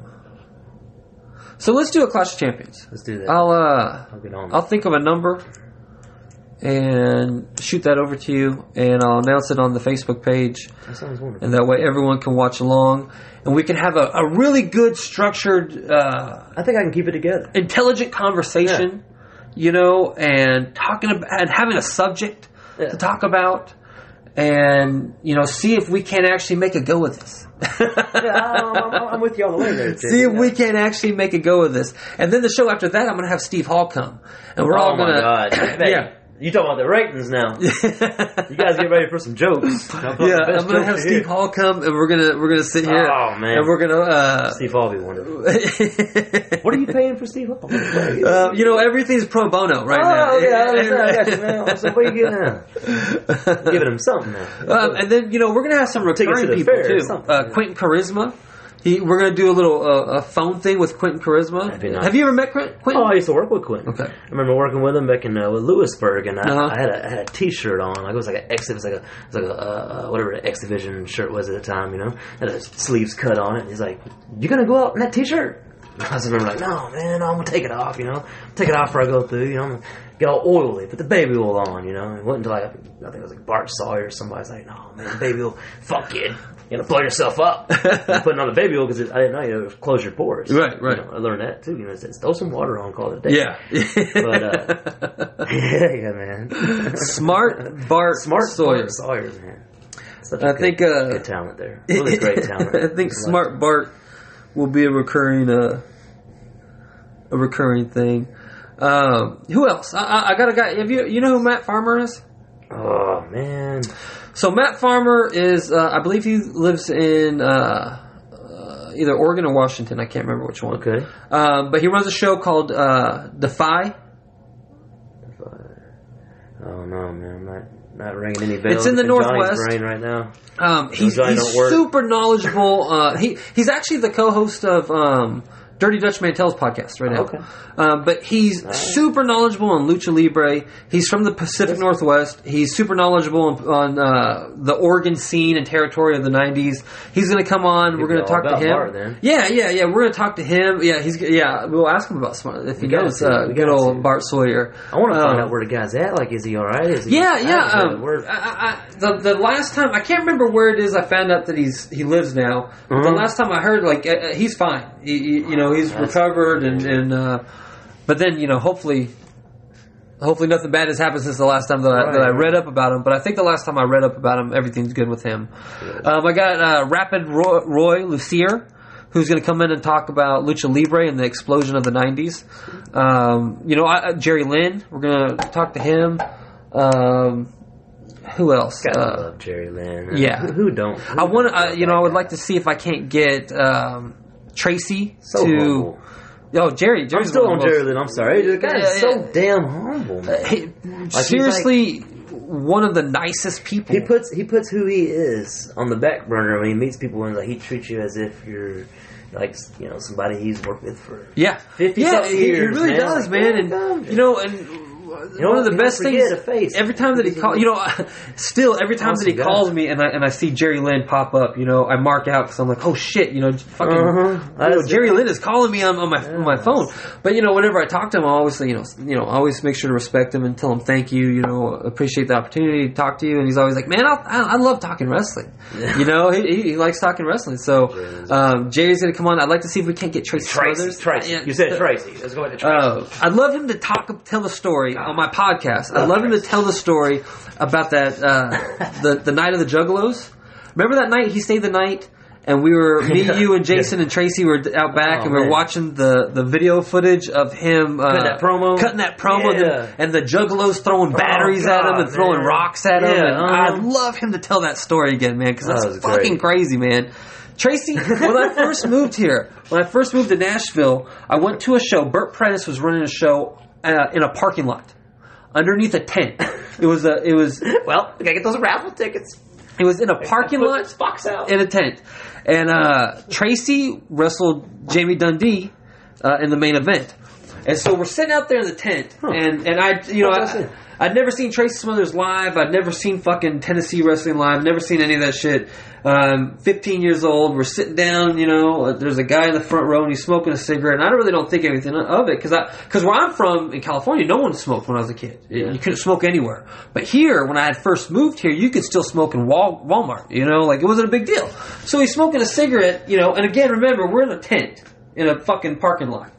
so let's do a Clash of Champions. Let's do that. I'll uh, I'll get on. I'll think of a number and shoot that over to you, and I'll announce it on the Facebook page. that sounds wonderful. and that way everyone can watch along and we can have a, a really good structured uh, I think I can keep it together. intelligent conversation you know and talking about and having a subject Yeah. to talk about and you know see if we can actually make a go of this yeah, I'm, I'm, I'm with you all the way there. [laughs] Jay. see if we can actually make a go of this and then the show after that i'm going to have steve hall come and we're Oh all my going god! [coughs] to yeah You talking about the ratings now? [laughs] you guys get ready for some jokes. yeah, I'm gonna have Steve Hall come, and we're gonna we're gonna sit here, Oh, man. and we're gonna uh, Steve Hall be wonderful. [laughs] What are you paying for Steve Hall? Uh, you know, everything's pro bono right now. Oh, yeah, I got you, man. [laughs] So what are you getting now? Giving him something. Um, and then you know we're gonna have some recurring people too. Uh. Quentin Charisma. He, we're gonna do a little uh, a phone thing with Quentin Charisma. Have you ever met Quentin? Quentin? Oh, I used to work with Quentin. Okay. I remember working with him back in uh, Lewisburg, and I, Uh-huh. I had a I had a T-shirt on. Like it was like an X. It was like a it was like a uh, whatever the X Division shirt was at the time. You know, had a sleeves cut on it. He's like, you're gonna go out in that T-shirt?" I was remember like, "No, man, I'm gonna take it off. You know, take it off before I go through. You know, I'm gonna get all oily, put the baby oil on. You know." It wasn't until like I think it was like Bart Sawyer or somebody's like, "No, man, baby oil, fuck kid." You gotta blow yourself up. [laughs] You're putting on the baby oil because I didn't know you know, close your pores. Right, right. You know, I learned that too. You know, it says, throw some water on, call it a day. Yeah. [laughs] But, uh, [laughs] yeah, yeah, man. Smart Bart Smart Sawyer. Bart Sawyer, man. Such a I good, think uh, good talent there. Really great talent. I think Smart Bart will be a recurring uh, a recurring thing. Um, who else? I, I, I got a guy. Have you you know who Matt Farmer is? Oh man, So Matt Farmer is, uh, I believe he lives in uh, uh, either Oregon or Washington. I can't remember which one. okay. Um, but he runs a show called uh, Defy. Oh no, man, I'm not ringing any bells. It's in the Northwest. brain right now. Um, he's he's super knowledgeable. Uh, he he's actually the co-host of um, Dirty Dutch Mantell's podcast right now. Okay. Um, but he's super knowledgeable on lucha libre. He's from the Pacific Northwest. He's super knowledgeable on, on uh, the Oregon scene and territory of the '90s. He's going to come on. We're going to talk to him. Bart. Yeah, yeah, yeah. We're going to talk to him. Yeah, he's yeah. We'll ask him about smart if he knows uh, good old to. Bart Sawyer. I want to find Um, out where the guy's at. Like, is he all right? Is he? yeah, yeah. Um, I, I, the the last time I can't remember where it is. I found out that he's he lives now. But The Mhm. last time I heard, like, uh, uh, he's fine. He, he- you know, he's That's- recovered, and and uh, but then you know, hopefully. Hopefully nothing bad has happened since the last time that I, that I read up about him. But I think the last time I read up about him, everything's good with him. Um, I got uh, Rapid Roy, Roy Lucier, who's going to come in and talk about lucha libre and the explosion of the '90s. Um, you know, I, uh, Jerry Lynn, we're going to talk to him. Um, who else? Gotta Uh, love Jerry Lynn. yeah. Who, who don't? I want, uh, you know, I would like to see if I can't get um, Tracy So to. humble. Oh, Jerry, I'm Jerry's still one on Jerry Lynn. I'm sorry. The guy Yeah, is so yeah. damn humble. Man. He- he's seriously, one of the nicest people. He puts he puts who he is on the back burner when he meets people and like he treats you as if you're like you know somebody he's worked with for Yeah, 50 yeah, something he, he really man. does, Like, man. And you know, and know, one of the best things. a. Every time that he calls, you know, [laughs] still every time that he calls me and I and I see Jerry Lynn pop up, you know, I mark out because I'm like, oh shit, you know, fucking Uh-huh. you know, Jerry. Lynn is calling me on, on my on my phone. But you know, whenever I talk to him, I always say, you know, you know, I always make sure to respect him and tell him thank you. You know, appreciate the opportunity to talk to you. And he's always like, man, I, I, I love talking wrestling. You know, he, he, he likes talking wrestling. So um, Jerry's gonna come on. I'd like to see if we can't get Tracy Tracy, Tracy. You said Tracy. Let's go ahead to Tracy. Uh, I'd love him to talk, tell the story on my podcast. I'd love him to tell the story about that uh, [laughs] the the night of the Juggalos. Remember that night he stayed the night, and we were me, [laughs] you, and Jason and Tracy were out back, Oh, and we were man. watching the the video footage of him uh, Cutting that promo? cutting that promo, and, Yeah. the, and the Juggalos throwing batteries at him God, and throwing man. rocks at him. Yeah, and uh-huh. I'd love him to tell that story again, man, because That that's was fucking great. crazy, man. Tracy, when I [laughs] first moved here, when I first moved to Nashville, I went to a show. Bert Prentice was running a show uh, in a parking lot underneath a tent. [laughs] It was a, it was, well, we gotta get those raffle tickets. it was in a parking lot box out. in a tent. And uh, Tracy wrestled Jamie Dundee uh, in the main event. And so we're sitting out there in the tent, and, and I, you know, I, I'd never seen Tracy Smothers live. I'd never seen fucking Tennessee wrestling live. Never seen any of that shit. Um, 15 years old. We're sitting down. You know, uh, there's a guy in the front row and he's smoking a cigarette. And I really don't think anything of it because I because where I'm from in California, no one smoked when I was a kid. You couldn't smoke anywhere. But here, when I had first moved here, you could still smoke in Wal- Walmart. You know, like it wasn't a big deal. So he's smoking a cigarette. You know, and again, remember we're in a tent in a fucking parking lot.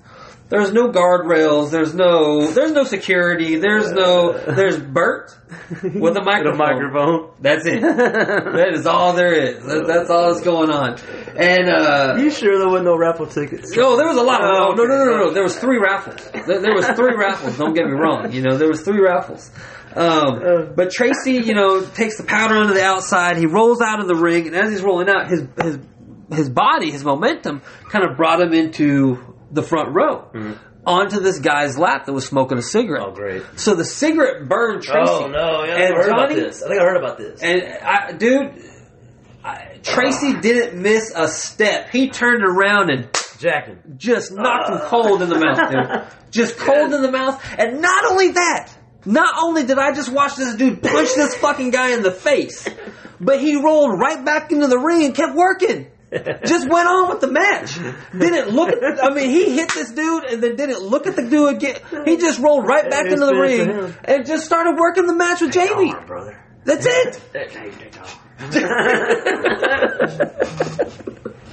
There's no guardrails. There's no. There's no security. There's no. [laughs] There's Bert with a microphone. microphone. That's it. [laughs] that is all there is. That, that's all that's going on. And uh, You sure there wasn't no raffle tickets? no, there was a lot of. Oh, no, no, no, no, no. There was three raffles. There, there was three raffles. Don't get me wrong. You know, there was three raffles. Um, but Tracy, you know, takes the powder onto the outside. He rolls out of the ring, and as he's rolling out, his his his body, his momentum, kind of brought him into the front row. Mm-hmm. Onto this guy's lap that was smoking a cigarette. Oh, great. So the cigarette burned oh, Tracy. Oh no! Yeah, I And heard about this. I think I heard about this. And I, dude, I, Tracy didn't miss a step. He turned around and just knocked him cold in the mouth, dude. [laughs] Just cold in the mouth. And not only that, not only did I just watch this dude punch this fucking guy in the face, but he rolled right back into the ring and kept working. Just went on with the match. Didn't look at, I mean, he hit this dude and then didn't look at the dude again. He just rolled right back into the ring and just started working the match with Jamie. On, brother. That's it. [laughs] [laughs]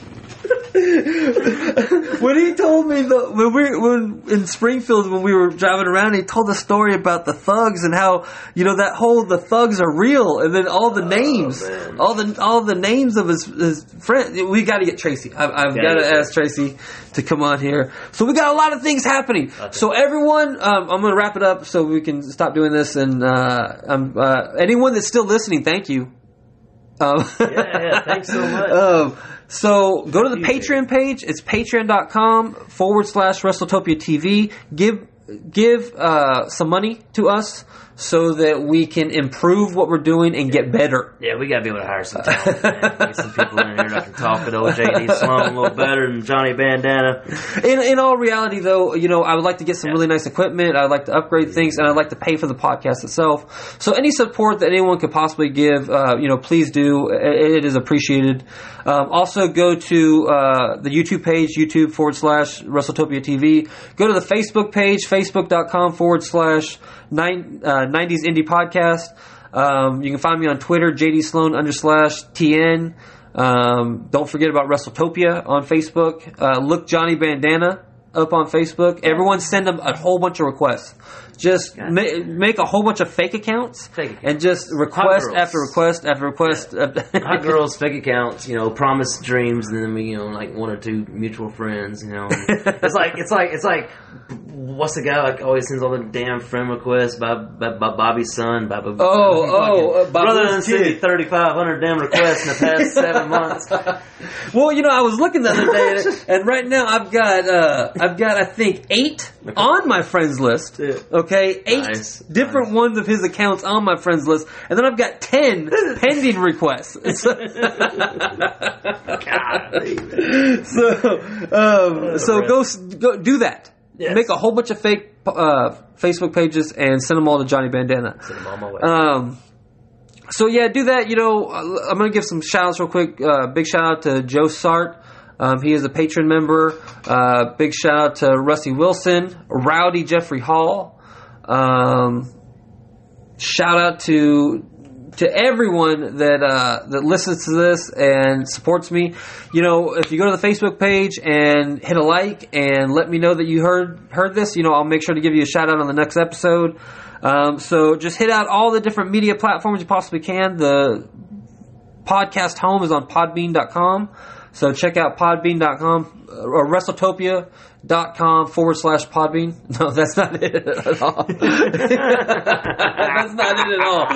[laughs] when he told me the when we when in Springfield when we were driving around, he told the story about the thugs and how you know that whole the thugs are real, and then all the names, man. all the all the names of his his friends. We got to get Tracy. I've, I've Gotta got to ask Tracy to come on here. So we got a lot of things happening. So everyone, um, I'm going to wrap it up so we can stop doing this. And uh, um, uh, anyone that's still listening, thank you. Um, Yeah, yeah, thanks so [laughs] much. um, so go to the Patreon page. It's patreon.com forward slash WrestleTopia TV. Give give uh, some money to us. So that we can improve what we're doing and get better. Yeah, we gotta be able to hire some talent. Get some people in here that can talk with old JD Sloan a little better than Johnny Bandana. In, in all reality, though, you know, I would like to get some really nice equipment. I'd like to upgrade things, and I'd like to pay for the podcast itself. So, any support that anyone could possibly give, uh, you know, please do. It, it is appreciated. Um, also, go to uh, the YouTube page, YouTube forward slash WrestleTopia TV. Go to the Facebook page, facebook.com forward slash nine, uh, 90s Indie Podcast. Um, you can find me on Twitter, JD Sloan under slash TN. Um, don't forget about WrestleTopia on Facebook. Uh, look Johnny Bandana up on Facebook. Everyone send them a whole bunch of requests. Just ma- make a whole bunch of fake accounts, Fake accounts. and just request after request after request. Hot [laughs] girls, fake accounts, you know, promise dreams, and then we, you know, like one or two mutual friends, you know. [laughs] it's like, it's like, it's like, what's the guy like always sends all the damn friend requests by by, by Bobby's son, by, by Oh, oh, uh, brother and you thirty five hundred damn requests in the past [laughs] seven months. Well, you know, I was looking the other day, and, and right now I've got, uh, I've got, I think, eight on my friends list. Yeah. Okay, eight Nice, different ones of his accounts on my friends list, and then I've got ten [laughs] pending requests. [laughs] so, um, so go, go do that. Yes. Make a whole bunch of fake uh, Facebook pages and send them all to Johnny Bandana. I'm on my way. Um, so yeah, do that. You know, uh, I'm gonna give some shout outs real quick. Uh, big shout out to Joe Sart. Um, he is a patron member. Uh, big shout out to Rusty Wilson, Rowdy Jeffrey Hall. Um, shout out to to everyone that uh, that listens to this and supports me. You know, if you go to the Facebook page and hit a like and let me know that you heard heard this, you know, I'll make sure to give you a shout out on the next episode. Um, so just hit out all the different media platforms you possibly can. The podcast home is on podbean.com. So check out podbean.com uh, or WrestleTopia.com forward slash podbean. [laughs] No, that's not it at all. [laughs] [laughs] that's not it at all.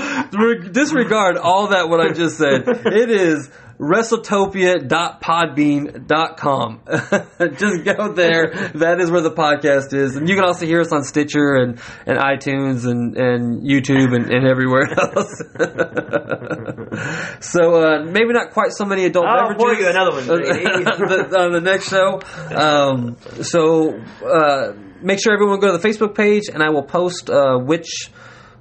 Disregard all that what I just said. It is WrestleTopia.podbean.com. [laughs] just go there. That is where the podcast is. And you can also hear us on Stitcher and, and iTunes and, and YouTube and, and everywhere [laughs] else. [laughs] so uh, maybe not quite so many adult I'll beverages. pour you another one, the- on the next show. Um, so uh, make sure everyone go to the Facebook page, and I will post uh, which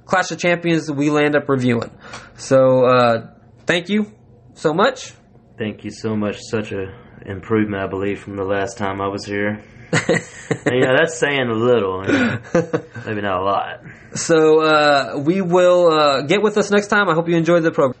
Clash of Champions we land up reviewing. So uh, thank you so much. Thank you so much. Such a improvement, I believe, from the last time I was here. you know, that's saying a little, you know, [laughs] maybe not a lot. So uh, we will uh, get with us next time. I hope you enjoyed the program.